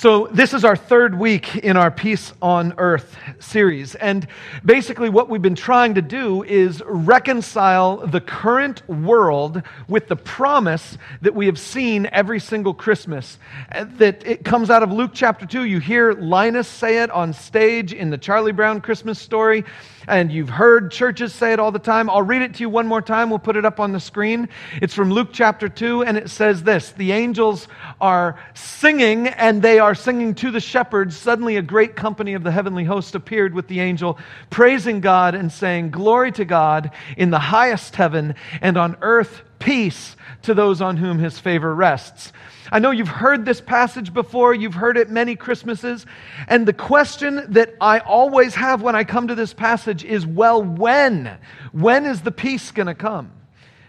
So, this is our third week in our Peace on Earth series. And basically, what we've been trying to do is reconcile the current world with the promise that we have seen every single Christmas. That it comes out of Luke chapter 2. You hear Linus say it on stage in the Charlie Brown Christmas story and you've heard churches say it all the time. I'll read it to you one more time. We'll put it up on the screen. It's from Luke chapter 2, and it says this The angels are singing, and they are singing to the shepherds. Suddenly, a great company of the heavenly host appeared with the angel, praising God and saying, Glory to God in the highest heaven, and on earth, peace to those on whom his favor rests. I know you've heard this passage before, you've heard it many Christmases. And the question that I always have when I come to this passage is well, when? When is the peace going to come?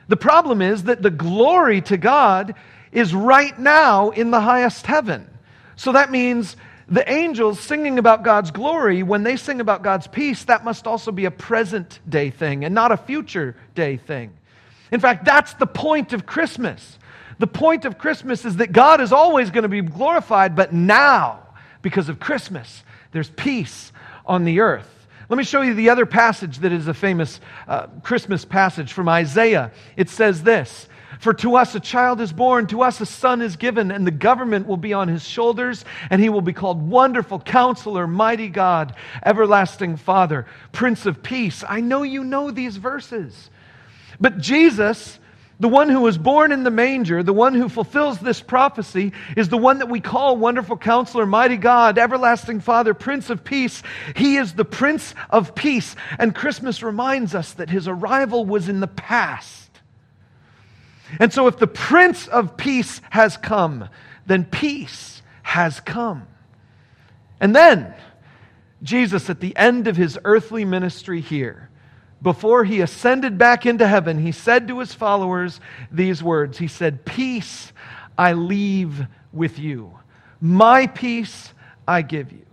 The problem is that the glory to God is right now in the highest heaven. So that means the angels singing about God's glory, when they sing about God's peace, that must also be a present day thing and not a future day thing. In fact, that's the point of Christmas. The point of Christmas is that God is always going to be glorified, but now, because of Christmas, there's peace on the earth. Let me show you the other passage that is a famous uh, Christmas passage from Isaiah. It says this For to us a child is born, to us a son is given, and the government will be on his shoulders, and he will be called Wonderful Counselor, Mighty God, Everlasting Father, Prince of Peace. I know you know these verses. But Jesus the one who was born in the manger, the one who fulfills this prophecy, is the one that we call Wonderful Counselor, Mighty God, Everlasting Father, Prince of Peace. He is the Prince of Peace. And Christmas reminds us that his arrival was in the past. And so, if the Prince of Peace has come, then peace has come. And then, Jesus, at the end of his earthly ministry here, before he ascended back into heaven, he said to his followers these words He said, Peace I leave with you, my peace I give you.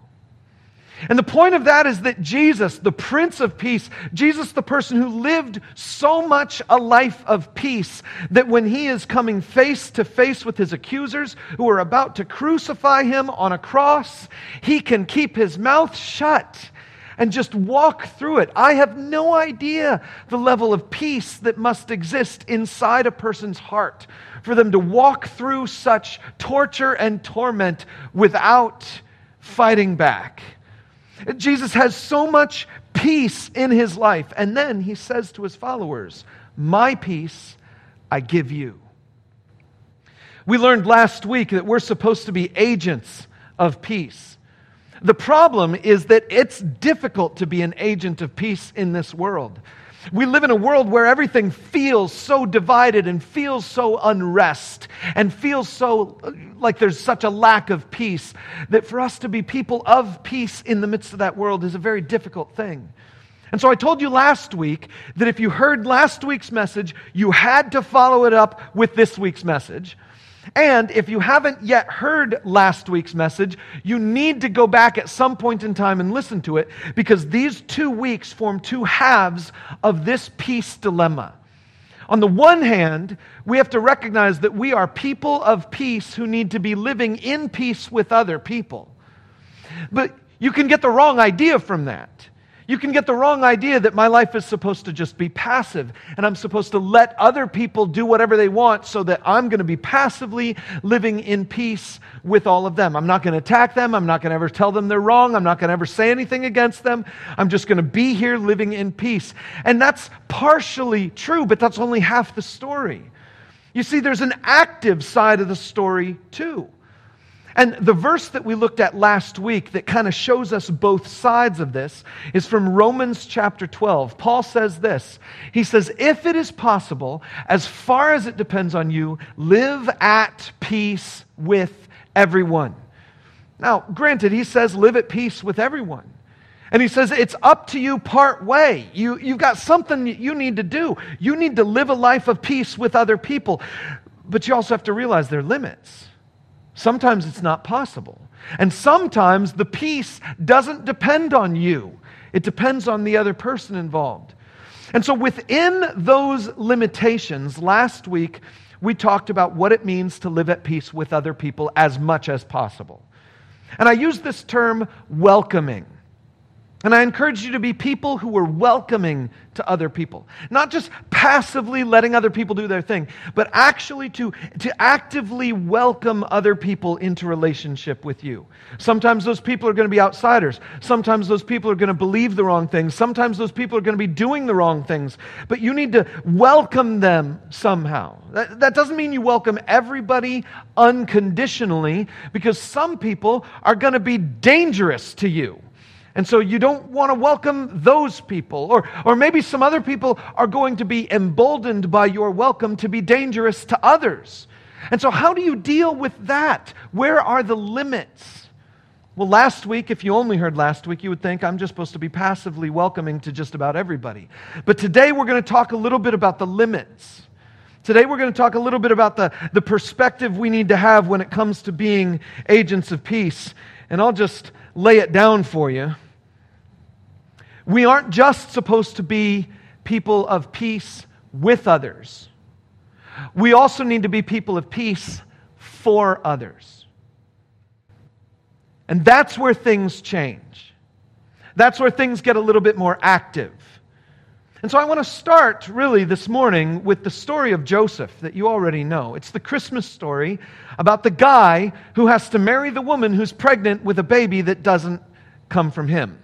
And the point of that is that Jesus, the Prince of Peace, Jesus, the person who lived so much a life of peace, that when he is coming face to face with his accusers who are about to crucify him on a cross, he can keep his mouth shut and just walk through it. I have no idea the level of peace that must exist inside a person's heart for them to walk through such torture and torment without fighting back. Jesus has so much peace in his life. And then he says to his followers, My peace I give you. We learned last week that we're supposed to be agents of peace. The problem is that it's difficult to be an agent of peace in this world. We live in a world where everything feels so divided and feels so unrest and feels so uh, like there's such a lack of peace that for us to be people of peace in the midst of that world is a very difficult thing. And so I told you last week that if you heard last week's message, you had to follow it up with this week's message. And if you haven't yet heard last week's message, you need to go back at some point in time and listen to it because these two weeks form two halves of this peace dilemma. On the one hand, we have to recognize that we are people of peace who need to be living in peace with other people. But you can get the wrong idea from that. You can get the wrong idea that my life is supposed to just be passive and I'm supposed to let other people do whatever they want so that I'm going to be passively living in peace with all of them. I'm not going to attack them. I'm not going to ever tell them they're wrong. I'm not going to ever say anything against them. I'm just going to be here living in peace. And that's partially true, but that's only half the story. You see, there's an active side of the story too. And the verse that we looked at last week that kind of shows us both sides of this is from Romans chapter 12. Paul says this He says, If it is possible, as far as it depends on you, live at peace with everyone. Now, granted, he says, live at peace with everyone. And he says, it's up to you part way. You, you've got something you need to do. You need to live a life of peace with other people. But you also have to realize there are limits. Sometimes it's not possible. And sometimes the peace doesn't depend on you, it depends on the other person involved. And so, within those limitations, last week we talked about what it means to live at peace with other people as much as possible. And I use this term welcoming. And I encourage you to be people who are welcoming to other people. Not just passively letting other people do their thing, but actually to, to actively welcome other people into relationship with you. Sometimes those people are going to be outsiders. Sometimes those people are going to believe the wrong things. Sometimes those people are going to be doing the wrong things. But you need to welcome them somehow. That, that doesn't mean you welcome everybody unconditionally, because some people are going to be dangerous to you. And so you don't want to welcome those people. Or, or maybe some other people are going to be emboldened by your welcome to be dangerous to others. And so, how do you deal with that? Where are the limits? Well, last week, if you only heard last week, you would think I'm just supposed to be passively welcoming to just about everybody. But today, we're going to talk a little bit about the limits. Today, we're going to talk a little bit about the, the perspective we need to have when it comes to being agents of peace. And I'll just lay it down for you. We aren't just supposed to be people of peace with others, we also need to be people of peace for others. And that's where things change. That's where things get a little bit more active. And so I want to start really this morning with the story of Joseph that you already know. It's the Christmas story about the guy who has to marry the woman who's pregnant with a baby that doesn't come from him.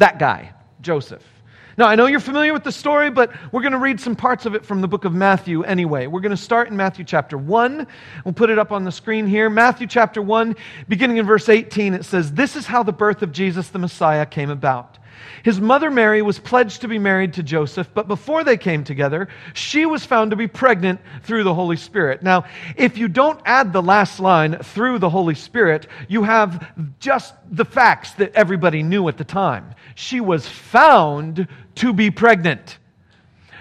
That guy, Joseph. Now, I know you're familiar with the story, but we're going to read some parts of it from the book of Matthew anyway. We're going to start in Matthew chapter 1. We'll put it up on the screen here. Matthew chapter 1, beginning in verse 18, it says, This is how the birth of Jesus the Messiah came about. His mother Mary was pledged to be married to Joseph, but before they came together, she was found to be pregnant through the Holy Spirit. Now, if you don't add the last line, through the Holy Spirit, you have just the facts that everybody knew at the time. She was found to be pregnant.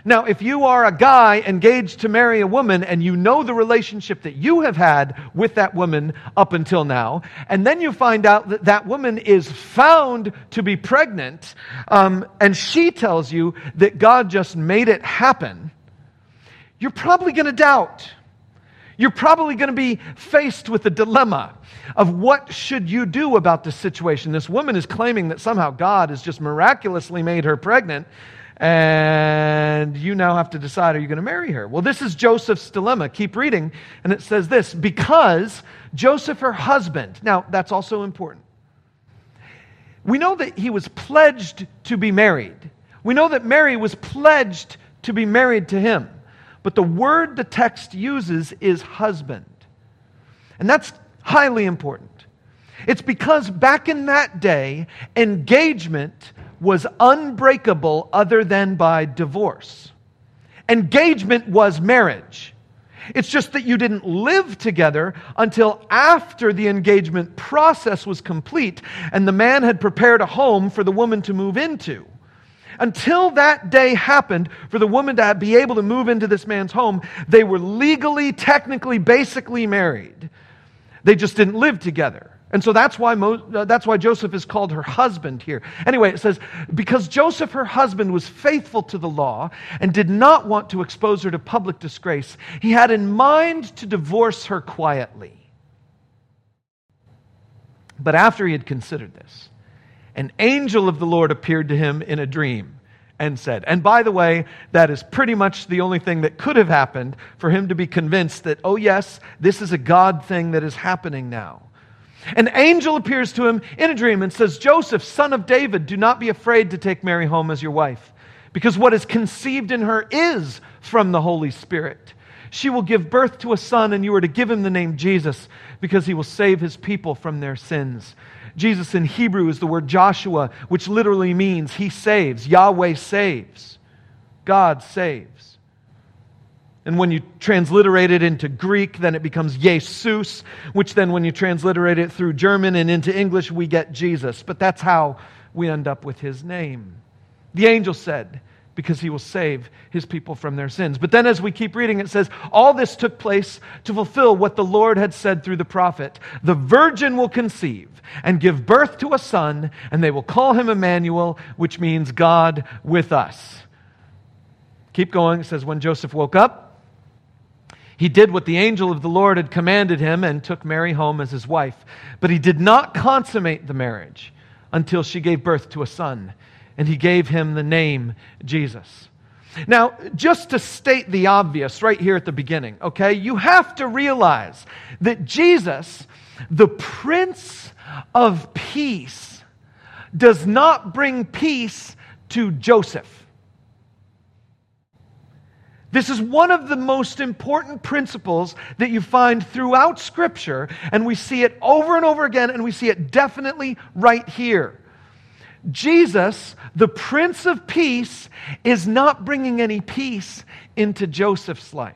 Now, if you are a guy engaged to marry a woman and you know the relationship that you have had with that woman up until now, and then you find out that that woman is found to be pregnant, um, and she tells you that God just made it happen, you're probably going to doubt. You're probably going to be faced with a dilemma of what should you do about this situation. This woman is claiming that somehow God has just miraculously made her pregnant and you now have to decide are you going to marry her? Well, this is Joseph's dilemma. Keep reading, and it says this because Joseph, her husband, now that's also important. We know that he was pledged to be married. We know that Mary was pledged to be married to him. But the word the text uses is husband. And that's highly important. It's because back in that day, engagement was unbreakable other than by divorce. Engagement was marriage. It's just that you didn't live together until after the engagement process was complete and the man had prepared a home for the woman to move into. Until that day happened for the woman to be able to move into this man's home, they were legally, technically, basically married. They just didn't live together. And so that's why, Mo, uh, that's why Joseph is called her husband here. Anyway, it says, because Joseph, her husband, was faithful to the law and did not want to expose her to public disgrace, he had in mind to divorce her quietly. But after he had considered this, an angel of the Lord appeared to him in a dream and said, and by the way, that is pretty much the only thing that could have happened for him to be convinced that, oh, yes, this is a God thing that is happening now. An angel appears to him in a dream and says, Joseph, son of David, do not be afraid to take Mary home as your wife, because what is conceived in her is from the Holy Spirit. She will give birth to a son, and you are to give him the name Jesus, because he will save his people from their sins. Jesus in Hebrew is the word Joshua, which literally means he saves. Yahweh saves. God saves. And when you transliterate it into Greek, then it becomes Jesus, which then, when you transliterate it through German and into English, we get Jesus. But that's how we end up with his name. The angel said, because he will save his people from their sins. But then, as we keep reading, it says, All this took place to fulfill what the Lord had said through the prophet The virgin will conceive and give birth to a son, and they will call him Emmanuel, which means God with us. Keep going. It says, When Joseph woke up, He did what the angel of the Lord had commanded him and took Mary home as his wife. But he did not consummate the marriage until she gave birth to a son, and he gave him the name Jesus. Now, just to state the obvious right here at the beginning, okay, you have to realize that Jesus, the Prince of Peace, does not bring peace to Joseph. This is one of the most important principles that you find throughout Scripture, and we see it over and over again, and we see it definitely right here. Jesus, the Prince of Peace, is not bringing any peace into Joseph's life.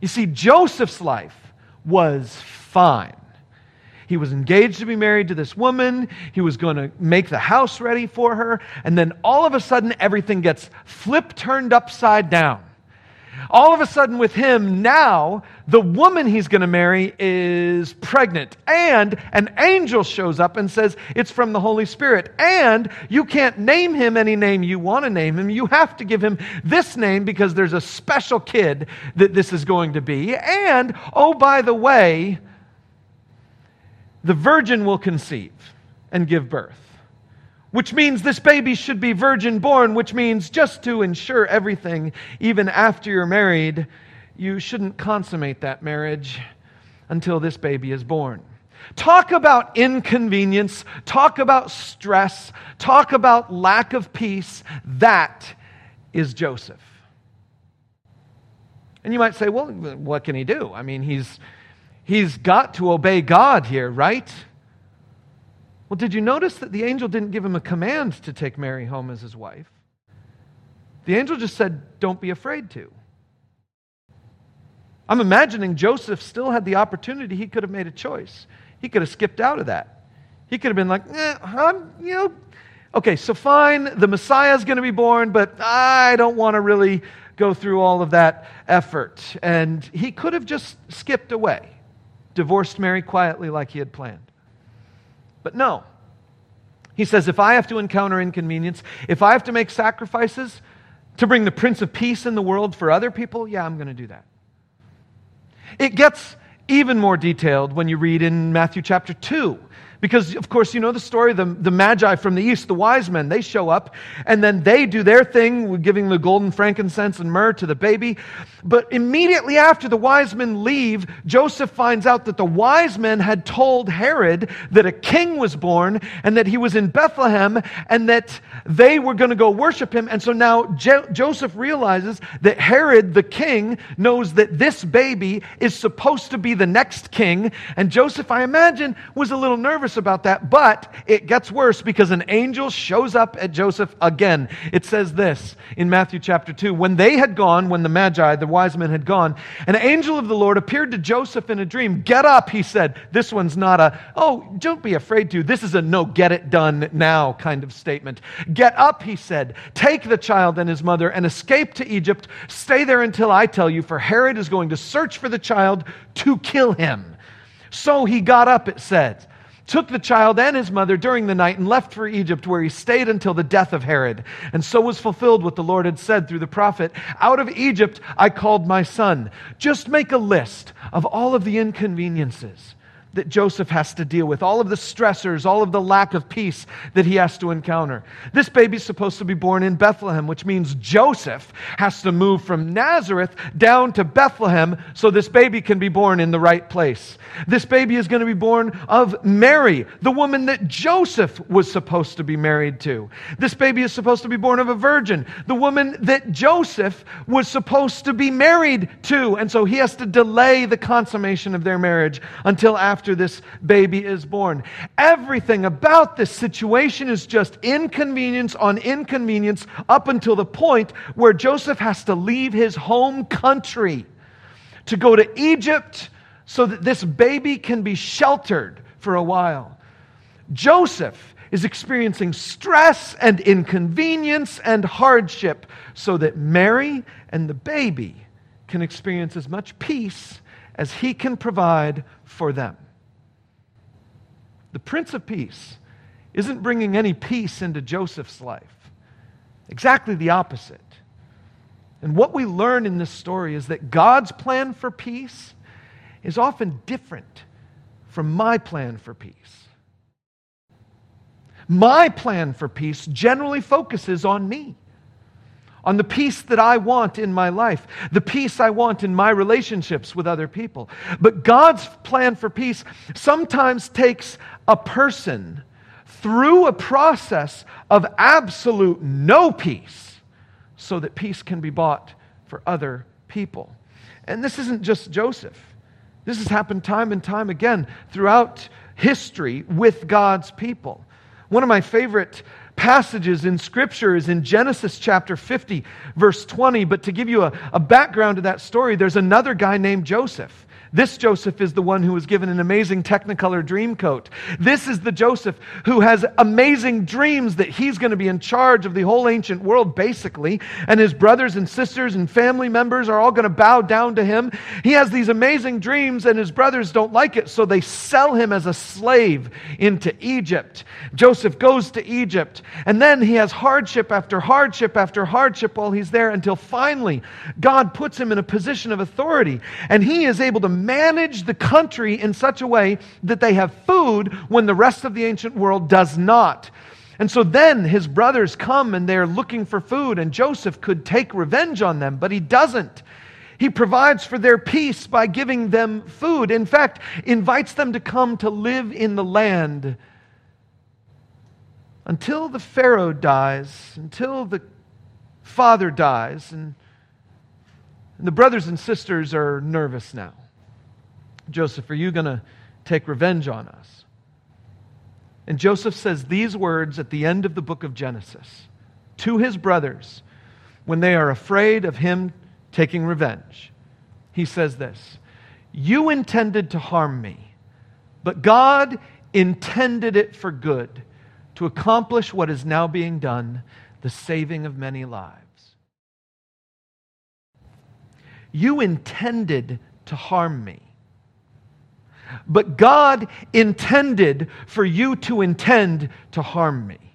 You see, Joseph's life was fine. He was engaged to be married to this woman. He was going to make the house ready for her. And then all of a sudden, everything gets flipped, turned upside down. All of a sudden, with him, now the woman he's going to marry is pregnant. And an angel shows up and says, It's from the Holy Spirit. And you can't name him any name you want to name him. You have to give him this name because there's a special kid that this is going to be. And, oh, by the way, the virgin will conceive and give birth. Which means this baby should be virgin born, which means just to ensure everything, even after you're married, you shouldn't consummate that marriage until this baby is born. Talk about inconvenience, talk about stress, talk about lack of peace. That is Joseph. And you might say, well, what can he do? I mean, he's he's got to obey God here, right? Well, did you notice that the angel didn't give him a command to take Mary home as his wife? The angel just said, Don't be afraid to. I'm imagining Joseph still had the opportunity. He could have made a choice. He could have skipped out of that. He could have been like, eh, I'm, you know, okay, so fine, the Messiah is going to be born, but I don't want to really go through all of that effort. And he could have just skipped away divorced Mary quietly like he had planned. But no. He says, if I have to encounter inconvenience, if I have to make sacrifices to bring the Prince of Peace in the world for other people, yeah, I'm going to do that. It gets even more detailed when you read in Matthew chapter 2. Because, of course, you know the story the, the Magi from the east, the wise men, they show up and then they do their thing, giving the golden frankincense and myrrh to the baby. But immediately after the wise men leave, Joseph finds out that the wise men had told Herod that a king was born and that he was in Bethlehem and that they were going to go worship him. And so now Jo- Joseph realizes that Herod, the king, knows that this baby is supposed to be the next king. And Joseph, I imagine, was a little nervous about that. But it gets worse because an angel shows up at Joseph again. It says this in Matthew chapter 2 When they had gone, when the Magi, the wise men had gone, an angel of the Lord appeared to Joseph in a dream. Get up, he said. This one's not a, oh, don't be afraid to. This is a no, get it done now kind of statement. Get up, he said. Take the child and his mother and escape to Egypt. Stay there until I tell you, for Herod is going to search for the child to kill him. So he got up, it said took the child and his mother during the night and left for Egypt, where he stayed until the death of Herod. And so was fulfilled what the Lord had said through the prophet Out of Egypt I called my son. Just make a list of all of the inconveniences that Joseph has to deal with, all of the stressors, all of the lack of peace that he has to encounter. This baby's supposed to be born in Bethlehem, which means Joseph has to move from Nazareth down to Bethlehem so this baby can be born in the right place. This baby is going to be born of Mary, the woman that Joseph was supposed to be married to. This baby is supposed to be born of a virgin, the woman that Joseph was supposed to be married to. And so he has to delay the consummation of their marriage until after after this baby is born. Everything about this situation is just inconvenience on inconvenience up until the point where Joseph has to leave his home country to go to Egypt so that this baby can be sheltered for a while. Joseph is experiencing stress and inconvenience and hardship so that Mary and the baby can experience as much peace as he can provide for them. The Prince of Peace isn't bringing any peace into Joseph's life. Exactly the opposite. And what we learn in this story is that God's plan for peace is often different from my plan for peace. My plan for peace generally focuses on me, on the peace that I want in my life, the peace I want in my relationships with other people. But God's plan for peace sometimes takes a person through a process of absolute no peace so that peace can be bought for other people. And this isn't just Joseph. This has happened time and time again throughout history with God's people. One of my favorite passages in Scripture is in Genesis chapter 50, verse 20. But to give you a, a background to that story, there's another guy named Joseph. This Joseph is the one who was given an amazing Technicolor dream coat. This is the Joseph who has amazing dreams that he's going to be in charge of the whole ancient world, basically. And his brothers and sisters and family members are all going to bow down to him. He has these amazing dreams, and his brothers don't like it, so they sell him as a slave into Egypt. Joseph goes to Egypt, and then he has hardship after hardship after hardship while he's there until finally God puts him in a position of authority, and he is able to manage the country in such a way that they have food when the rest of the ancient world does not. And so then his brothers come and they're looking for food, and Joseph could take revenge on them, but he doesn't. He provides for their peace by giving them food. In fact, invites them to come to live in the land until the Pharaoh dies, until the father dies, and, and the brothers and sisters are nervous now. Joseph, are you going to take revenge on us? And Joseph says these words at the end of the book of Genesis to his brothers when they are afraid of him taking revenge. He says this You intended to harm me, but God intended it for good to accomplish what is now being done the saving of many lives. You intended to harm me but God intended for you to intend to harm me.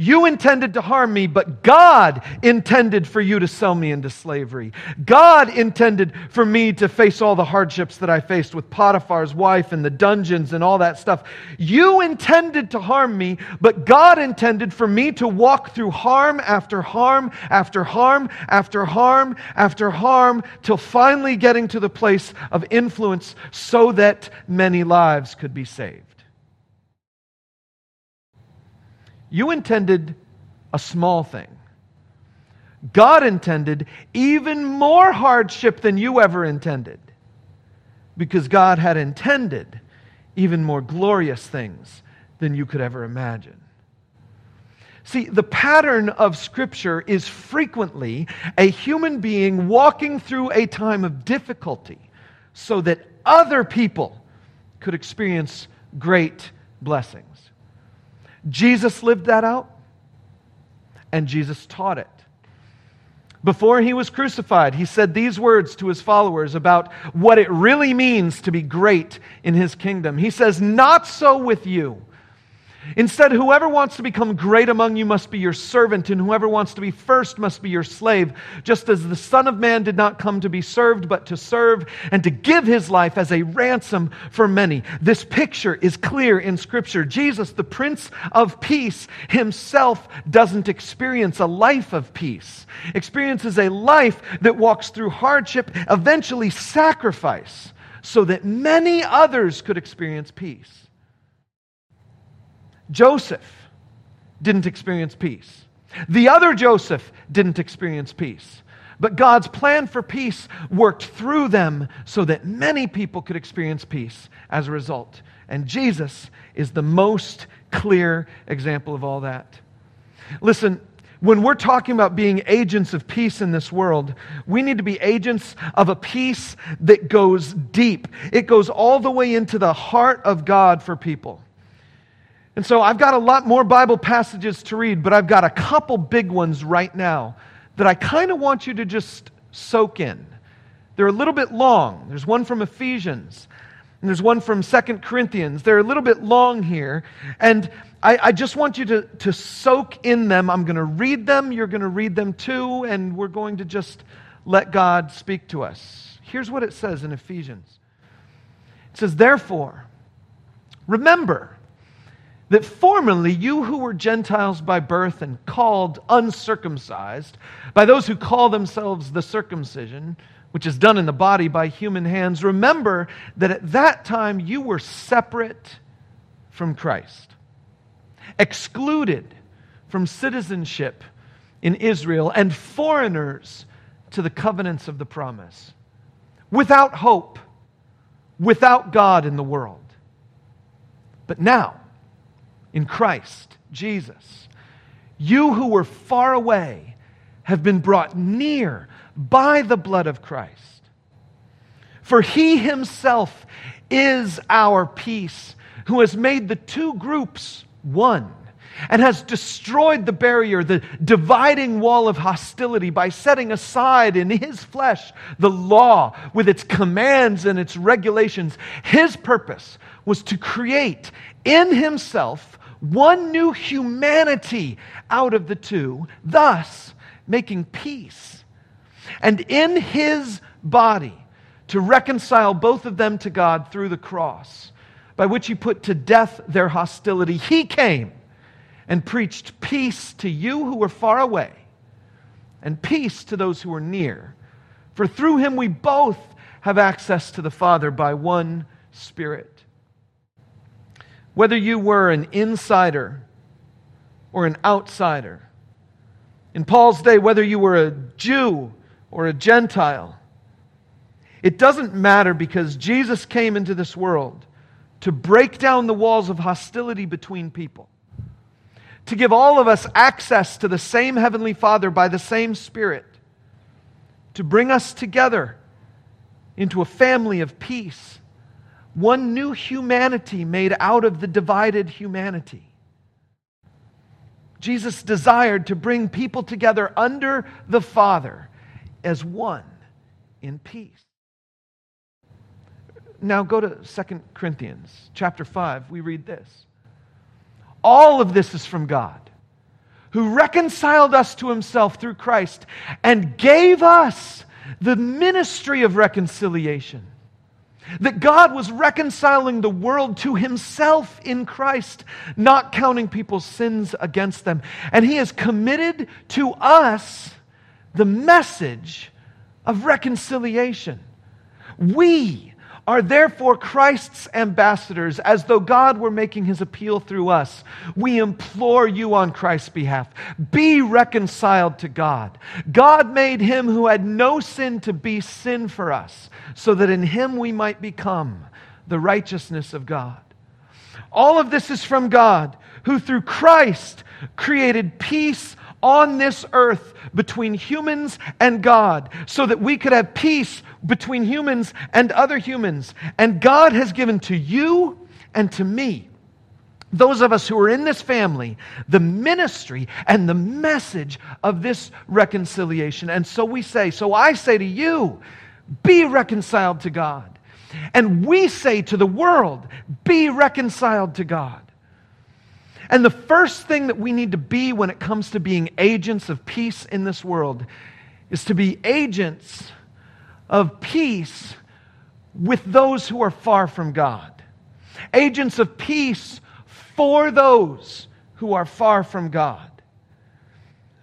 You intended to harm me, but God intended for you to sell me into slavery. God intended for me to face all the hardships that I faced with Potiphar's wife and the dungeons and all that stuff. You intended to harm me, but God intended for me to walk through harm after harm after harm after harm after harm till finally getting to the place of influence so that many lives could be saved. You intended a small thing. God intended even more hardship than you ever intended because God had intended even more glorious things than you could ever imagine. See, the pattern of Scripture is frequently a human being walking through a time of difficulty so that other people could experience great blessings. Jesus lived that out, and Jesus taught it. Before he was crucified, he said these words to his followers about what it really means to be great in his kingdom. He says, Not so with you. Instead, whoever wants to become great among you must be your servant, and whoever wants to be first must be your slave, just as the Son of Man did not come to be served, but to serve and to give his life as a ransom for many. This picture is clear in Scripture. Jesus, the Prince of Peace, himself doesn't experience a life of peace, experiences a life that walks through hardship, eventually sacrifice, so that many others could experience peace. Joseph didn't experience peace. The other Joseph didn't experience peace. But God's plan for peace worked through them so that many people could experience peace as a result. And Jesus is the most clear example of all that. Listen, when we're talking about being agents of peace in this world, we need to be agents of a peace that goes deep. It goes all the way into the heart of God for people. And so I've got a lot more Bible passages to read, but I've got a couple big ones right now that I kind of want you to just soak in. They're a little bit long. There's one from Ephesians. And there's one from Second Corinthians. They're a little bit long here. And I, I just want you to, to soak in them. I'm going to read them. You're going to read them too. And we're going to just let God speak to us. Here's what it says in Ephesians it says, Therefore, remember that formerly you who were Gentiles by birth and called uncircumcised, by those who call themselves the circumcision, which is done in the body by human hands, remember that at that time you were separate from Christ, excluded from citizenship in Israel, and foreigners to the covenants of the promise, without hope, without God in the world. But now, in Christ Jesus. You who were far away have been brought near by the blood of Christ. For he himself is our peace, who has made the two groups one and has destroyed the barrier, the dividing wall of hostility, by setting aside in his flesh the law with its commands and its regulations. His purpose was to create in himself one new humanity out of the two, thus making peace. And in his body, to reconcile both of them to God through the cross, by which he put to death their hostility. He came and preached peace to you who were far away, and peace to those who were near. For through him we both have access to the Father by one Spirit. Whether you were an insider or an outsider, in Paul's day, whether you were a Jew or a Gentile, it doesn't matter because Jesus came into this world to break down the walls of hostility between people, to give all of us access to the same Heavenly Father by the same Spirit, to bring us together into a family of peace one new humanity made out of the divided humanity. Jesus desired to bring people together under the Father as one in peace. Now go to 2 Corinthians chapter 5. We read this. All of this is from God, who reconciled us to himself through Christ and gave us the ministry of reconciliation that God was reconciling the world to himself in Christ, not counting people's sins against them. And he has committed to us the message of reconciliation. We are therefore Christ's ambassadors, as though God were making his appeal through us. We implore you on Christ's behalf be reconciled to God. God made him who had no sin to be sin for us, so that in him we might become the righteousness of God. All of this is from God, who through Christ created peace on this earth between humans and God so that we could have peace between humans and other humans. And God has given to you and to me, those of us who are in this family, the ministry and the message of this reconciliation. And so we say, so I say to you, be reconciled to God. And we say to the world, be reconciled to God. And the first thing that we need to be when it comes to being agents of peace in this world is to be agents of peace with those who are far from God. Agents of peace for those who are far from God.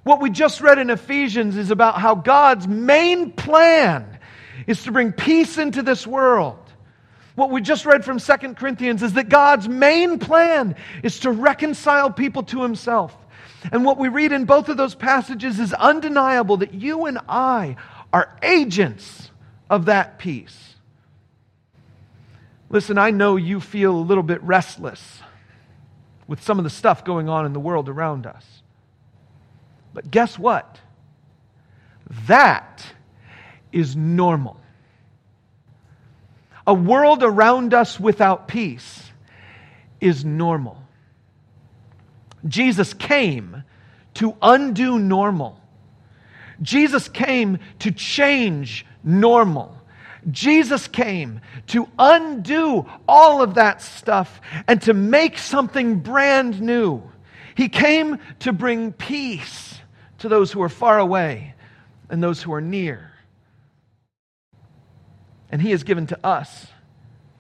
What we just read in Ephesians is about how God's main plan is to bring peace into this world. What we just read from 2 Corinthians is that God's main plan is to reconcile people to himself. And what we read in both of those passages is undeniable that you and I are agents of that peace. Listen, I know you feel a little bit restless with some of the stuff going on in the world around us. But guess what? That is normal a world around us without peace is normal. Jesus came to undo normal. Jesus came to change normal. Jesus came to undo all of that stuff and to make something brand new. He came to bring peace to those who are far away and those who are near. And He has given to us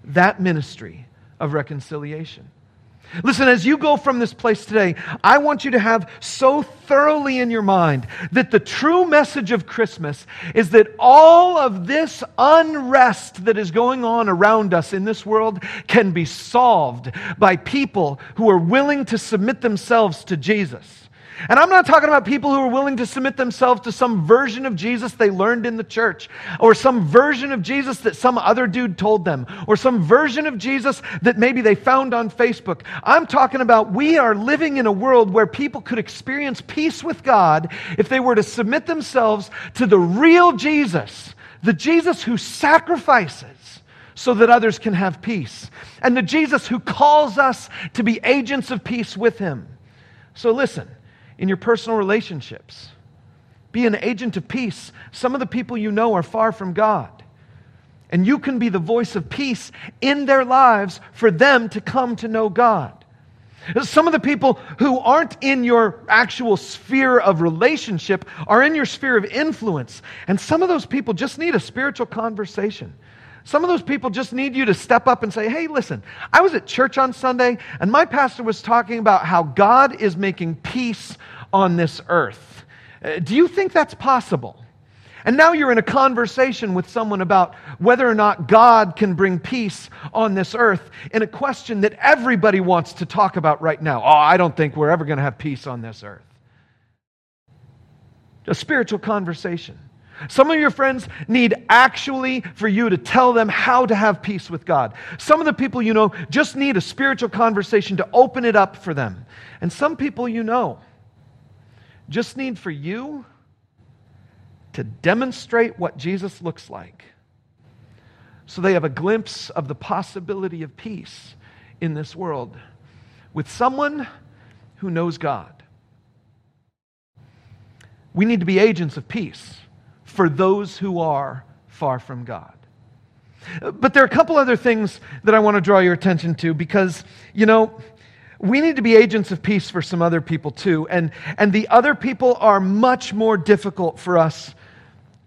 that ministry of reconciliation. Listen, as you go from this place today, I want you to have so thoroughly in your mind that the true message of Christmas is that all of this unrest that is going on around us in this world can be solved by people who are willing to submit themselves to Jesus. And I'm not talking about people who are willing to submit themselves to some version of Jesus they learned in the church, or some version of Jesus that some other dude told them, or some version of Jesus that maybe they found on Facebook. I'm talking about we are living in a world where people could experience peace with God if they were to submit themselves to the real Jesus, the Jesus who sacrifices so that others can have peace, and the Jesus who calls us to be agents of peace with him. So listen in your personal relationships. Be an agent of peace. Some of the people you know are far from God. And you can be the voice of peace in their lives for them to come to know God. Some of the people who aren't in your actual sphere of relationship are in your sphere of influence. And some of those people just need a spiritual conversation. Some of those people just need you to step up and say, hey, listen, I was at church on Sunday, and my pastor was talking about how God is making peace on this earth. Uh, do you think that's possible? And now you're in a conversation with someone about whether or not God can bring peace on this earth in a question that everybody wants to talk about right now. Oh, I don't think we're ever going to have peace on this earth. A spiritual conversation. Some of your friends need actually for you to tell them how to have peace with God. Some of the people you know just need a spiritual conversation to open it up for them. And some people you know just need for you to demonstrate what Jesus looks like so they have a glimpse of the possibility of peace in this world with someone who knows God. We need to be agents of peace for those who are far from God. But there are a couple other things that I want to draw your attention to because, you know, we need to be agents of peace for some other people too. And, and the other people are much more difficult for us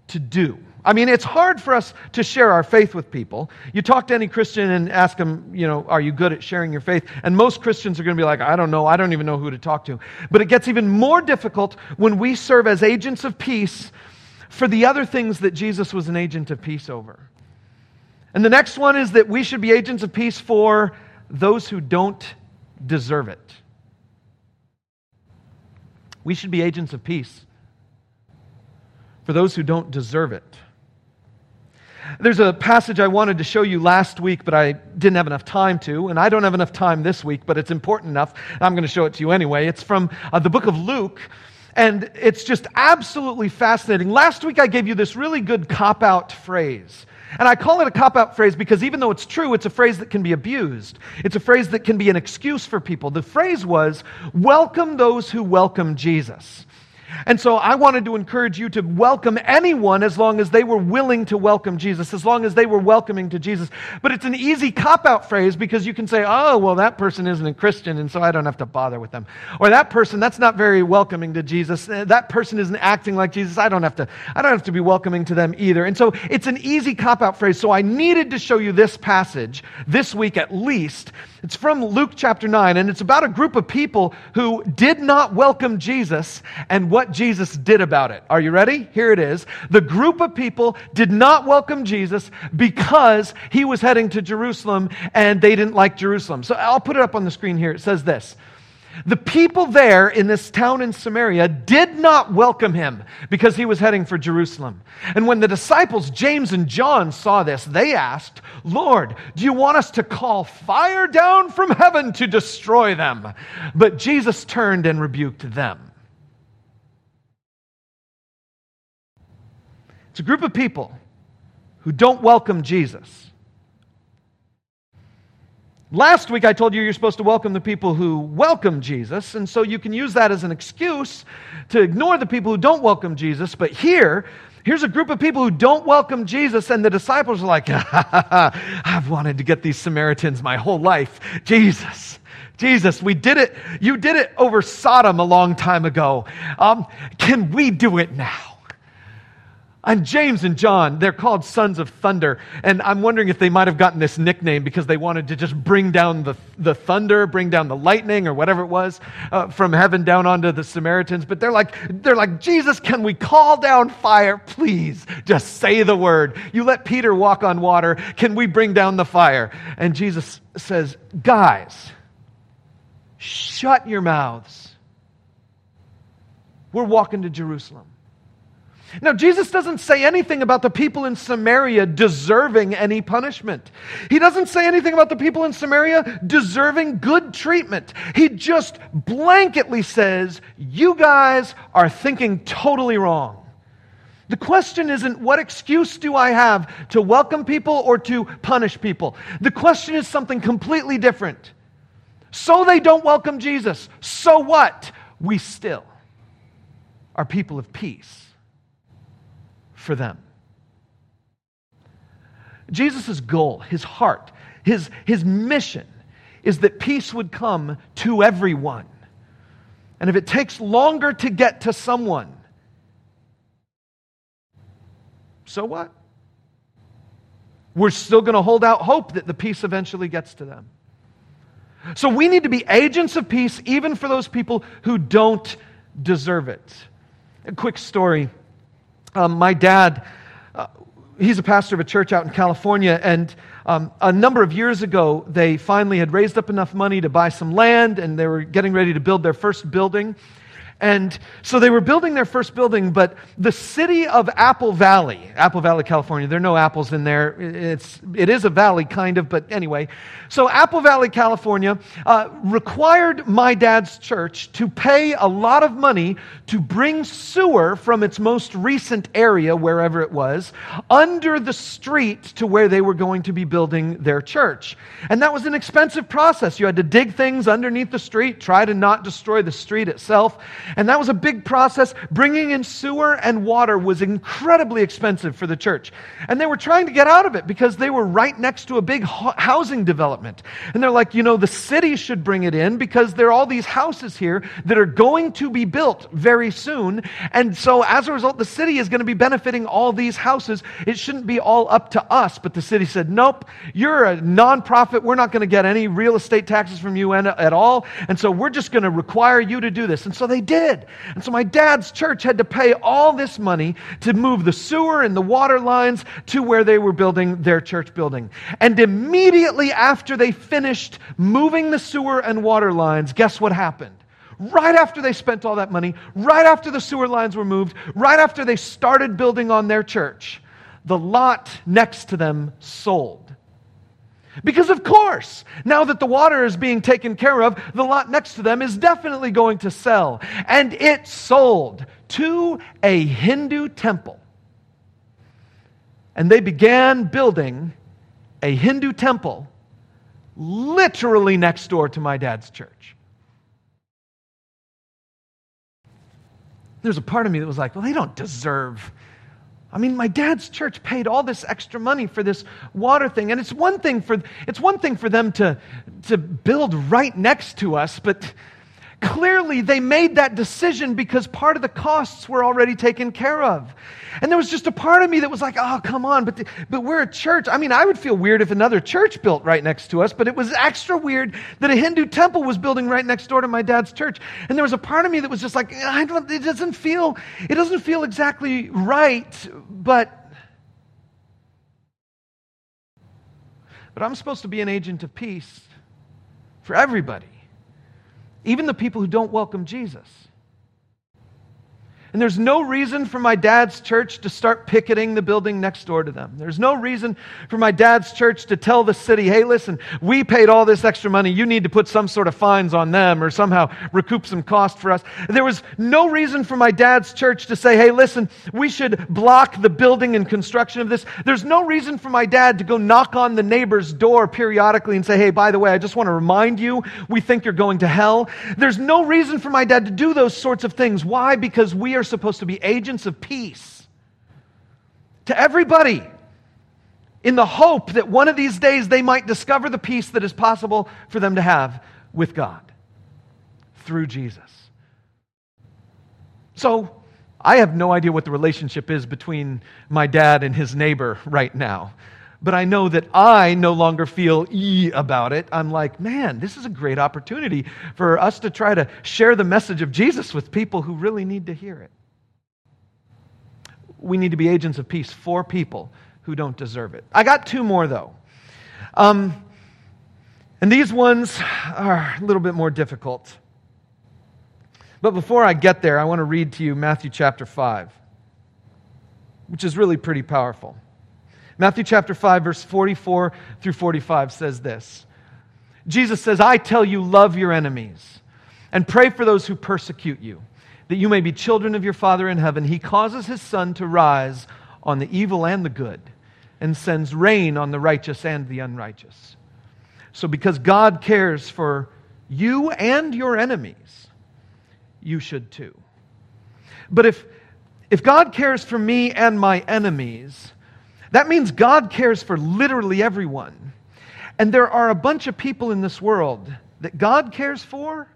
to do. I mean, it's hard for us to share our faith with people. You talk to any Christian and ask them, you know, are you good at sharing your faith? And most Christians are going to be like, I don't know. I don't even know who to talk to. But it gets even more difficult when we serve as agents of peace for the other things that Jesus was an agent of peace over. And the next one is that we should be agents of peace for those who don't deserve it. We should be agents of peace for those who don't deserve it. There's a passage I wanted to show you last week, but I didn't have enough time to, and I don't have enough time this week, but it's important enough. I'm going to show it to you anyway. It's from uh, the book of Luke, and it's just absolutely fascinating. Last week I gave you this really good cop out phrase. And I call it a cop out phrase because even though it's true, it's a phrase that can be abused. It's a phrase that can be an excuse for people. The phrase was, welcome those who welcome Jesus. And so I wanted to encourage you to welcome anyone as long as they were willing to welcome Jesus, as long as they were welcoming to Jesus. But it's an easy cop out phrase because you can say, oh, well, that person isn't a Christian, and so I don't have to bother with them. Or that person, that's not very welcoming to Jesus. Uh, that person isn't acting like Jesus. I don't have to, I don't have to be welcoming to them either. And so it's an easy cop out phrase. So I needed to show you this passage this week at least. It's from Luke chapter 9, and it's about a group of people who did not welcome Jesus and what Jesus did about it. Are you ready? Here it is. The group of people did not welcome Jesus because he was heading to Jerusalem and they didn't like Jerusalem. So I'll put it up on the screen here. It says this the people there in this town in Samaria did not welcome him because he was heading for Jerusalem. And when the disciples, James and John, saw this, they asked, Lord, do you want us to call fire down from heaven to destroy them? But Jesus turned and rebuked them. It's a group of people who don't welcome Jesus. Last week, I told you you're supposed to welcome the people who welcome Jesus, and so you can use that as an excuse to ignore the people who don't welcome Jesus. But here, here's a group of people who don't welcome Jesus, and the disciples are like, I've wanted to get these Samaritans my whole life. Jesus, Jesus, we did it. You did it over Sodom a long time ago. Um, can we do it now? And James and John, they're called sons of thunder. And I'm wondering if they might have gotten this nickname because they wanted to just bring down the, the thunder, bring down the lightning or whatever it was uh, from heaven down onto the Samaritans. But they're like, they're like, Jesus, can we call down fire? Please, just say the word. You let Peter walk on water. Can we bring down the fire? And Jesus says, guys, shut your mouths. We're walking to Jerusalem. Now, Jesus doesn't say anything about the people in Samaria deserving any punishment. He doesn't say anything about the people in Samaria deserving good treatment. He just blanketly says, You guys are thinking totally wrong. The question isn't what excuse do I have to welcome people or to punish people? The question is something completely different. So they don't welcome Jesus. So what? We still are people of peace for them. Jesus' goal, his heart, his, his mission is that peace would come to everyone. And if it takes longer to get to someone, so what? We're still going to hold out hope that the peace eventually gets to them. So we need to be agents of peace even for those people who don't deserve it. A quick story um, my dad, uh, he's a pastor of a church out in California, and um, a number of years ago, they finally had raised up enough money to buy some land, and they were getting ready to build their first building. And so they were building their first building, but the city of Apple Valley, Apple Valley, California, there are no apples in there. It's, it is a valley, kind of, but anyway. So Apple Valley, California, uh, required my dad's church to pay a lot of money to bring sewer from its most recent area, wherever it was, under the street to where they were going to be building their church. And that was an expensive process. You had to dig things underneath the street, try to not destroy the street itself. And that was a big process. Bringing in sewer and water was incredibly expensive for the church. And they were trying to get out of it because they were right next to a big housing development. And they're like, you know, the city should bring it in because there are all these houses here that are going to be built very soon. And so as a result, the city is going to be benefiting all these houses. It shouldn't be all up to us. But the city said, nope, you're a nonprofit. We're not going to get any real estate taxes from you at all. And so we're just going to require you to do this. And so they did And so my dad's church had to pay all this money to move the sewer and the water lines to where they were building their church building. And immediately after they finished moving the sewer and water lines, guess what happened? right after they spent all that money, right after the sewer lines were moved, right after they started building on their church, the lot next to them sold. Because, of course, now that the water is being taken care of, the lot next to them is definitely going to sell. And it sold to a Hindu temple. And they began building a Hindu temple literally next door to my dad's church. There's a part of me that was like, well, they don't deserve I mean, my dad's church paid all this extra money for this water thing. And it's one thing for, it's one thing for them to, to build right next to us, but Clearly, they made that decision because part of the costs were already taken care of. And there was just a part of me that was like, oh, come on, but, the, but we're a church. I mean, I would feel weird if another church built right next to us, but it was extra weird that a Hindu temple was building right next door to my dad's church. And there was a part of me that was just like, I don't, it doesn't feel, it doesn't feel exactly right, but, but I'm supposed to be an agent of peace for everybody even the people who don't welcome Jesus. And there's no reason for my dad's church to start picketing the building next door to them. There's no reason for my dad's church to tell the city, hey, listen, we paid all this extra money. You need to put some sort of fines on them or somehow recoup some cost for us. There was no reason for my dad's church to say, hey, listen, we should block the building and construction of this. There's no reason for my dad to go knock on the neighbor's door periodically and say, hey, by the way, I just want to remind you, we think you're going to hell. There's no reason for my dad to do those sorts of things. Why? Because we supposed to be agents of peace to everybody in the hope that one of these days they might discover the peace that is possible for them to have with God through Jesus. So, I have no idea what the relationship is between my dad and his neighbor right now. But I know that I no longer feel e about it. I'm like, man, this is a great opportunity for us to try to share the message of Jesus with people who really need to hear it we need to be agents of peace for people who don't deserve it. I got two more, though. Um, and these ones are a little bit more difficult. But before I get there, I want to read to you Matthew chapter 5, which is really pretty powerful. Matthew chapter 5, verse 44 through 45 says this Jesus says, I tell you, love your enemies and pray for those who persecute you that you may be children of your Father in heaven. He causes his sun to rise on the evil and the good, and sends rain on the righteous and the unrighteous. So, because God cares for you and your enemies, you should too. But if, if God cares for me and my enemies, that means God cares for literally everyone. And there are a bunch of people in this world that God cares for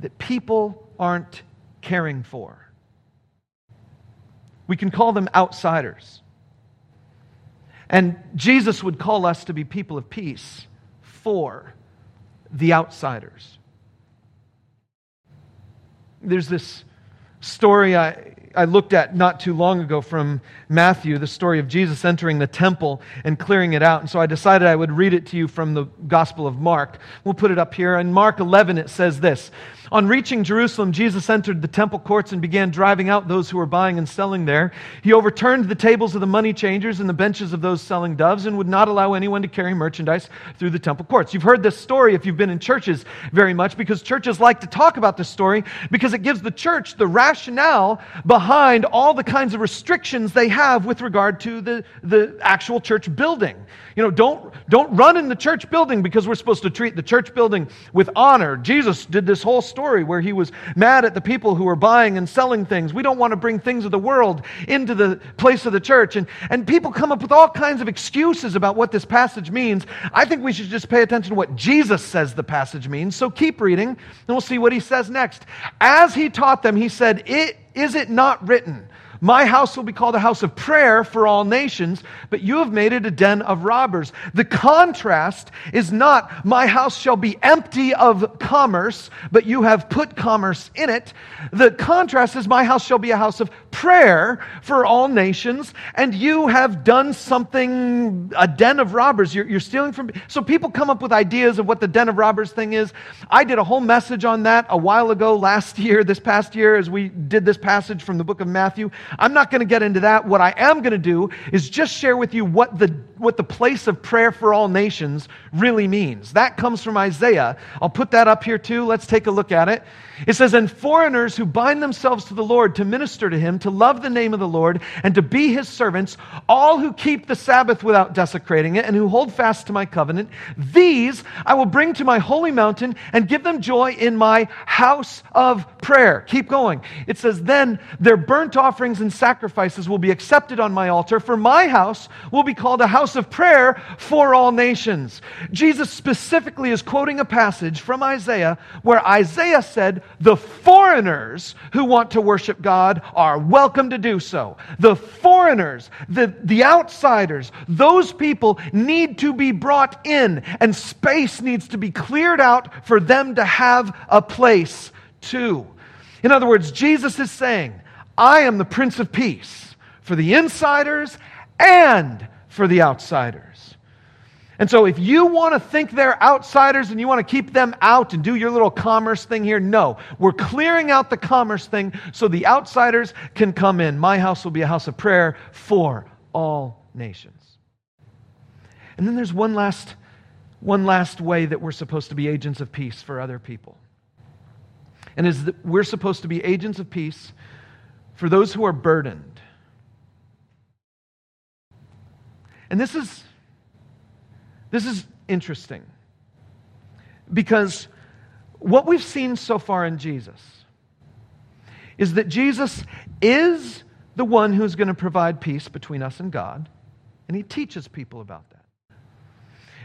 that people aren't caring for. We can call them outsiders. And Jesus would call us to be people of peace for the outsiders. There's this story I, I looked at not too long ago from Matthew, the story of Jesus entering the temple and clearing it out. And so I decided I would read it to you from the Gospel of Mark. We'll put it up here. In Mark 11, it says this on reaching Jerusalem, Jesus entered the temple courts and began driving out those who were buying and selling there. He overturned the tables of the money changers and the benches of those selling doves and would not allow anyone to carry merchandise through the temple courts. You've heard this story if you've been in churches very much because churches like to talk about this story because it gives the church the rationale behind all the kinds of restrictions they have with regard to the, the actual church building. You know, don't, don't run in the church building because we're supposed to treat the church building with honor. Jesus did this whole story where he was mad at the people who were buying and selling things. We don't want to bring things of the world into the place of the church. And, and people come up with all kinds of excuses about what this passage means. I think we should just pay attention to what Jesus says the passage means. So keep reading, and we'll see what he says next. As he taught them, he said, it, Is it not written? My house will be called a house of prayer for all nations, but you have made it a den of robbers. The contrast is not, my house shall be empty of commerce, but you have put commerce in it. The contrast is, my house shall be a house of prayer for all nations, and you have done something, a den of robbers. You're, you're stealing from. So people come up with ideas of what the den of robbers thing is. I did a whole message on that a while ago, last year, this past year, as we did this passage from the book of Matthew. I'm not going to get into that. What I am going to do is just share with you what the, what the place of prayer for all nations really means. That comes from Isaiah. I'll put that up here too. Let's take a look at it. It says, And foreigners who bind themselves to the Lord to minister to him, to love the name of the Lord, and to be his servants, all who keep the Sabbath without desecrating it, and who hold fast to my covenant, these I will bring to my holy mountain and give them joy in my house of prayer. Keep going. It says, Then their burnt offerings and sacrifices will be accepted on my altar, for my house will be called a house of prayer for all nations. Jesus specifically is quoting a passage from Isaiah where Isaiah said, The foreigners who want to worship God are welcome to do so. The foreigners, the, the outsiders, those people need to be brought in, and space needs to be cleared out for them to have a place too. In other words, Jesus is saying, I am the Prince of Peace for the insiders and for the outsiders. And so, if you want to think they're outsiders and you want to keep them out and do your little commerce thing here, no. We're clearing out the commerce thing so the outsiders can come in. My house will be a house of prayer for all nations. And then there's one last, one last way that we're supposed to be agents of peace for other people. And is that we're supposed to be agents of peace for those who are burdened. And this is this is interesting because what we've seen so far in Jesus is that Jesus is the one who's going to provide peace between us and God, and he teaches people about that.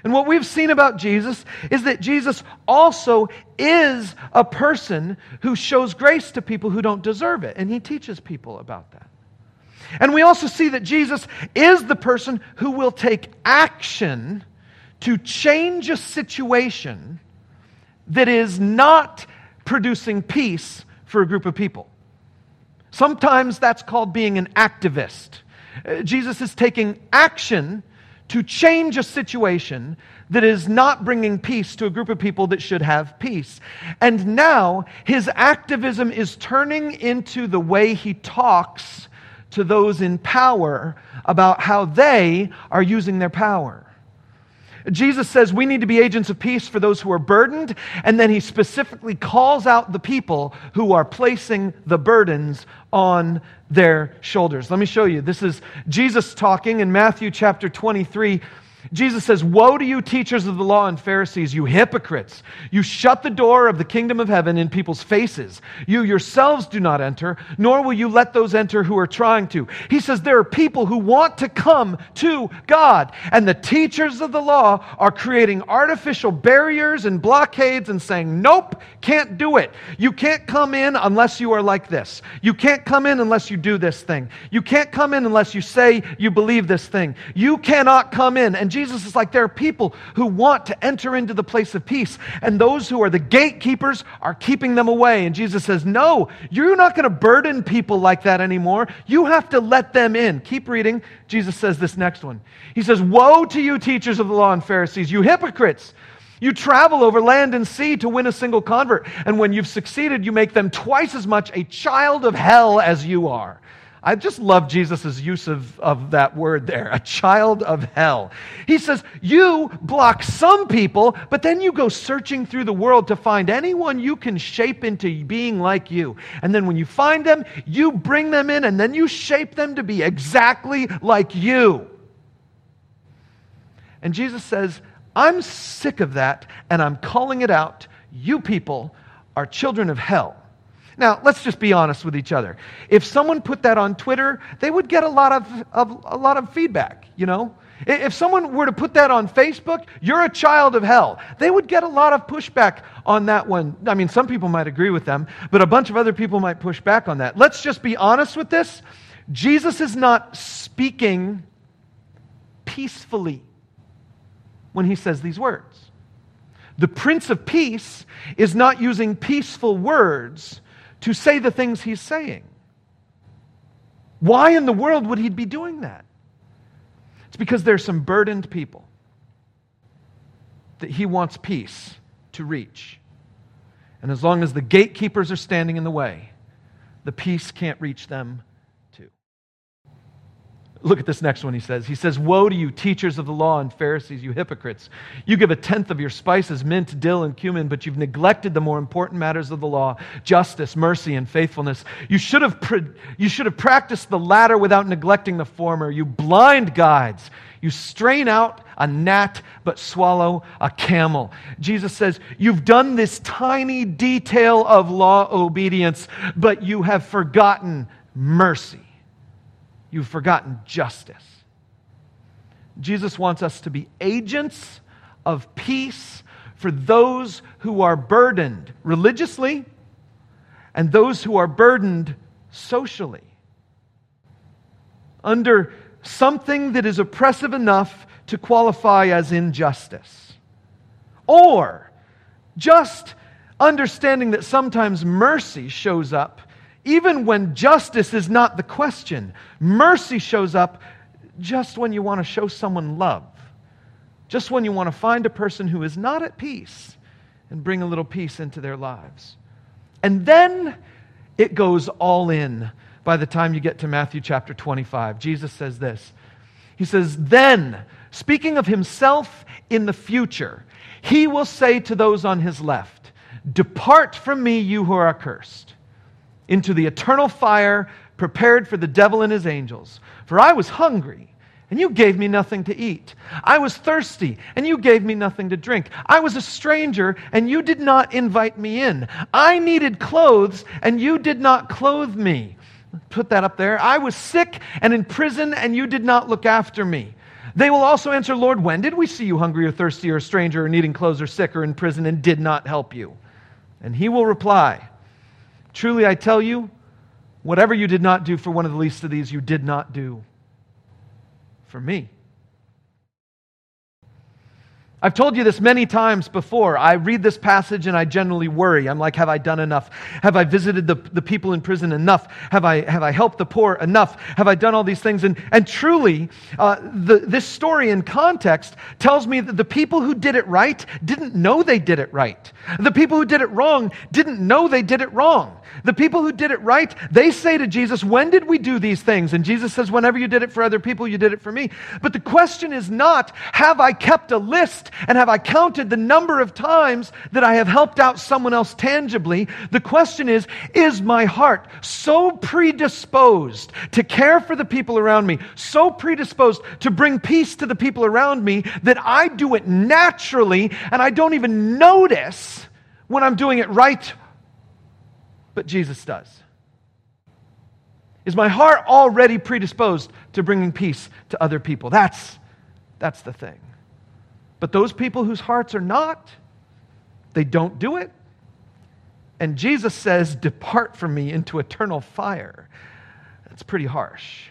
And what we've seen about Jesus is that Jesus also is a person who shows grace to people who don't deserve it, and he teaches people about that. And we also see that Jesus is the person who will take action to change a situation that is not producing peace for a group of people. Sometimes that's called being an activist. Uh, Jesus is taking action to change a situation that is not bringing peace to a group of people that should have peace. And now his activism is turning into the way he talks to those in power about how they are using their power. Jesus says we need to be agents of peace for those who are burdened, and then he specifically calls out the people who are placing the burdens on their shoulders. Let me show you. This is Jesus talking in Matthew chapter 23 Jesus says, Woe to you, teachers of the law and Pharisees, you hypocrites! You shut the door of the kingdom of heaven in people's faces. You yourselves do not enter, nor will you let those enter who are trying to. He says, There are people who want to come to God, and the teachers of the law are creating artificial barriers and blockades and saying, Nope, can't do it. You can't come in unless you are like this. You can't come in unless you do this thing. You can't come in unless you say you believe this thing. You cannot come in. And Jesus is like, there are people who want to enter into the place of peace, and those who are the gatekeepers are keeping them away. And Jesus says, No, you're not going to burden people like that anymore. You have to let them in. Keep reading. Jesus says this next one. He says, Woe to you, teachers of the law and Pharisees, you hypocrites! You travel over land and sea to win a single convert, and when you've succeeded, you make them twice as much a child of hell as you are. I just love Jesus' use of, of that word there, a child of hell. He says, You block some people, but then you go searching through the world to find anyone you can shape into being like you. And then when you find them, you bring them in, and then you shape them to be exactly like you. And Jesus says, I'm sick of that, and I'm calling it out. You people are children of hell. Now, let's just be honest with each other. If someone put that on Twitter, they would get a lot of, of, a lot of feedback, you know? If someone were to put that on Facebook, you're a child of hell, they would get a lot of pushback on that one. I mean, some people might agree with them, but a bunch of other people might push back on that. Let's just be honest with this. Jesus is not speaking peacefully when he says these words. The Prince of Peace is not using peaceful words to say the things he's saying. Why in the world would he be doing that? It's because there's some burdened people that he wants peace to reach. And as long as the gatekeepers are standing in the way, the peace can't reach them Look at this next one, he says. He says, Woe to you, teachers of the law and Pharisees, you hypocrites! You give a tenth of your spices, mint, dill, and cumin, but you've neglected the more important matters of the law justice, mercy, and faithfulness. You should have, you should have practiced the latter without neglecting the former. You blind guides! You strain out a gnat, but swallow a camel. Jesus says, You've done this tiny detail of law obedience, but you have forgotten mercy. You've forgotten justice. Jesus wants us to be agents of peace for those who are burdened religiously and those who are burdened socially under something that is oppressive enough to qualify as injustice. Or just understanding that sometimes mercy shows up even when justice is not the question, mercy shows up just when you want to show someone love. just when you want to find a person who is not at peace and bring a little peace into their lives. And then it goes all in by the time you get to Matthew chapter 25. Jesus says this He says, Then, speaking of himself in the future, he will say to those on his left, Depart from me, you who are accursed, into the eternal fire prepared for the devil and his angels. For I was hungry and you gave me nothing to eat. I was thirsty, and you gave me nothing to drink. I was a stranger, and you did not invite me in. I needed clothes, and you did not clothe me. Put that up there. I was sick and in prison, and you did not look after me. They will also answer, Lord, when did we see you hungry or thirsty or a stranger or needing clothes or sick or in prison and did not help you? And he will reply, Truly I tell you, whatever you did not do for one of the least of these, you did not do for me. I've told you this many times before. I read this passage and I generally worry. I'm like, have I done enough? Have I visited the, the people in prison enough? Have I, have I helped the poor enough? Have I done all these things? And, and truly, uh, the, this story in context tells me that the people who did it right didn't know they did it right. The people who did it wrong didn't know they did it wrong. The people who did it right, they say to Jesus, When did we do these things? And Jesus says, Whenever you did it for other people, you did it for me. But the question is not, Have I kept a list and have I counted the number of times that I have helped out someone else tangibly? The question is, Is my heart so predisposed to care for the people around me, so predisposed to bring peace to the people around me that I do it naturally and I don't even notice when I'm doing it right but Jesus does? Is my heart already predisposed to bringing peace to other people? That's, that's the thing. But those people whose hearts are not, they don't do it. And Jesus says, Depart from me into eternal fire. That's pretty harsh.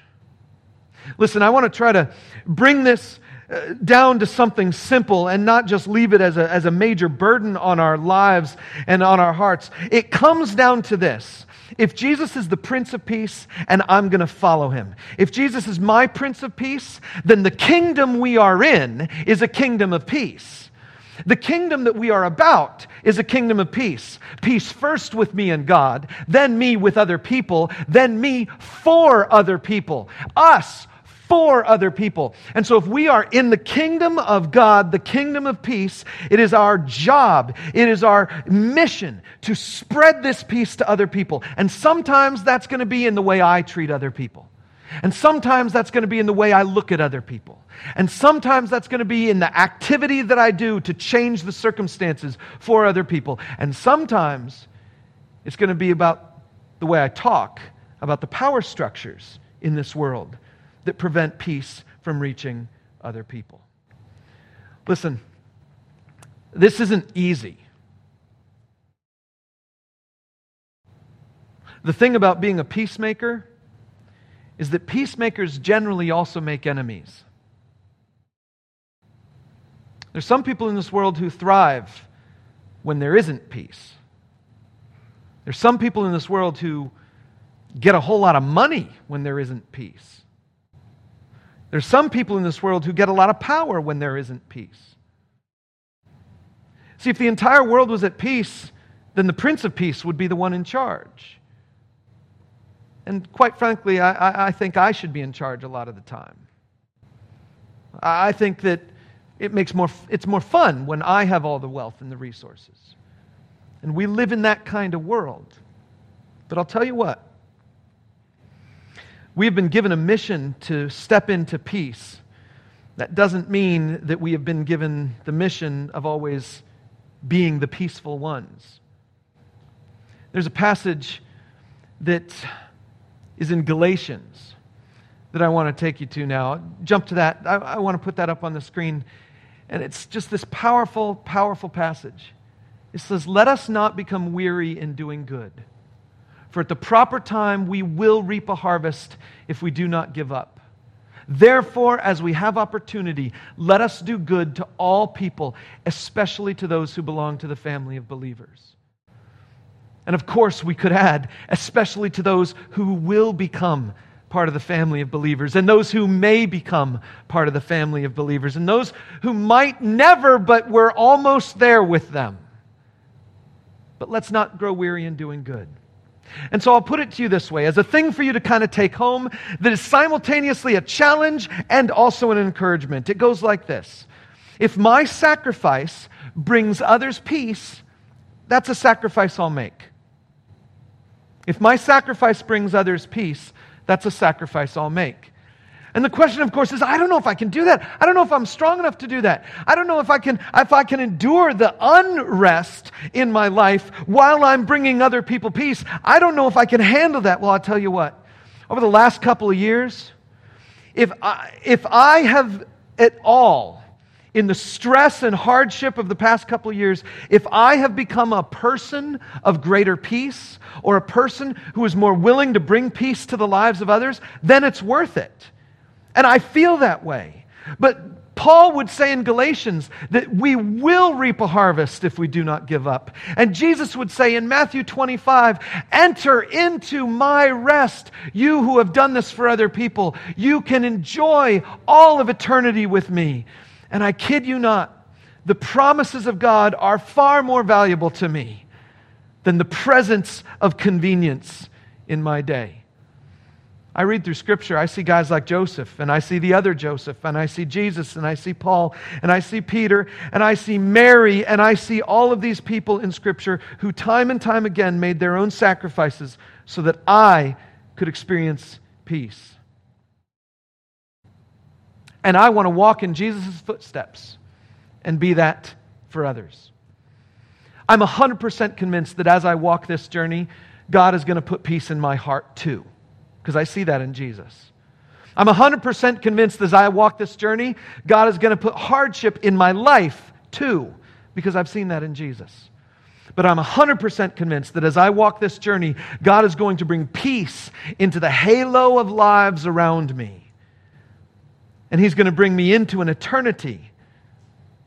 Listen, I want to try to bring this uh, down to something simple and not just leave it as a, as a major burden on our lives and on our hearts. It comes down to this. If Jesus is the Prince of Peace and I'm going to follow him, if Jesus is my Prince of Peace, then the kingdom we are in is a kingdom of peace. The kingdom that we are about is a kingdom of peace. Peace first with me and God, then me with other people, then me for other people. Us for other people. And so, if we are in the kingdom of God, the kingdom of peace, it is our job, it is our mission to spread this peace to other people. And sometimes that's going to be in the way I treat other people. And sometimes that's going to be in the way I look at other people. And sometimes that's going to be in the activity that I do to change the circumstances for other people. And sometimes it's going to be about the way I talk about the power structures in this world that prevent peace from reaching other people. Listen, this isn't easy. The thing about being a peacemaker is that peacemakers generally also make enemies. There's some people in this world who thrive when there isn't peace. There's some people in this world who get a whole lot of money when there isn't peace. There's some people in this world who get a lot of power when there isn't peace. See, if the entire world was at peace, then the Prince of Peace would be the one in charge. And quite frankly, I, I, think I should be in charge a lot of the time. I think that it makes more, it's more fun when I have all the wealth and the resources. And we live in that kind of world. But I'll tell you what, we have been given a mission to step into peace. That doesn't mean that we have been given the mission of always being the peaceful ones. There's a passage that is in Galatians that I want to take you to now. Jump to that. I, I want to put that up on the screen. And it's just this powerful, powerful passage. It says, Let us not become weary in doing good. For at the proper time, we will reap a harvest if we do not give up. Therefore, as we have opportunity, let us do good to all people, especially to those who belong to the family of believers. And of course, we could add, especially to those who will become part of the family of believers, and those who may become part of the family of believers, and those who might never, but we're almost there with them. But let's not grow weary in doing good. And so I'll put it to you this way as a thing for you to kind of take home that is simultaneously a challenge and also an encouragement. It goes like this If my sacrifice brings others peace, that's a sacrifice I'll make. If my sacrifice brings others peace, that's a sacrifice I'll make. And the question, of course, is I don't know if I can do that. I don't know if I'm strong enough to do that. I don't know if I can, if I can endure the unrest in my life while I'm bringing other people peace. I don't know if I can handle that. Well, I'll tell you what. Over the last couple of years, if I, if I have at all in the stress and hardship of the past couple of years, if I have become a person of greater peace or a person who is more willing to bring peace to the lives of others, then it's worth it. And I feel that way. But Paul would say in Galatians that we will reap a harvest if we do not give up. And Jesus would say in Matthew 25, enter into my rest. You who have done this for other people, you can enjoy all of eternity with me. And I kid you not, the promises of God are far more valuable to me than the presence of convenience in my day. I read through Scripture, I see guys like Joseph, and I see the other Joseph, and I see Jesus, and I see Paul, and I see Peter, and I see Mary, and I see all of these people in Scripture who time and time again made their own sacrifices so that I could experience peace. And I want to walk in Jesus' footsteps and be that for others. I'm 100% convinced that as I walk this journey, God is going to put peace in my heart too, because I see that in Jesus. I'm 100% convinced as I walk this journey, God is going to put hardship in my life too, because I've seen that in Jesus. But I'm 100% convinced that as I walk this journey, God is going to bring peace into the halo of lives around me. And He's going to bring me into an eternity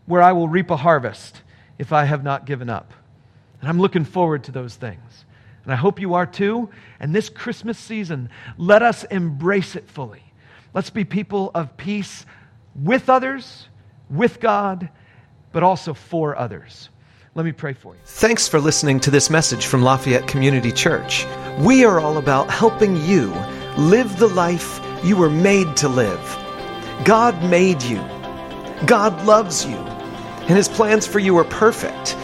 where I will reap a harvest if I have not given up. And I'm looking forward to those things. And I hope you are too. And this Christmas season, let us embrace it fully. Let's be people of peace with others, with God, but also for others. Let me pray for you. Thanks for listening to this message from Lafayette Community Church. We are all about helping you live the life you were made to live. God made you. God loves you. And his plans for you are perfect.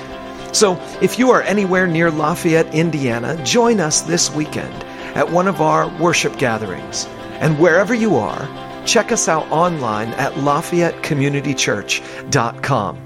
So, if you are anywhere near Lafayette, Indiana, join us this weekend at one of our worship gatherings. And wherever you are, check us out online at LafayetteCommunityChurch.com.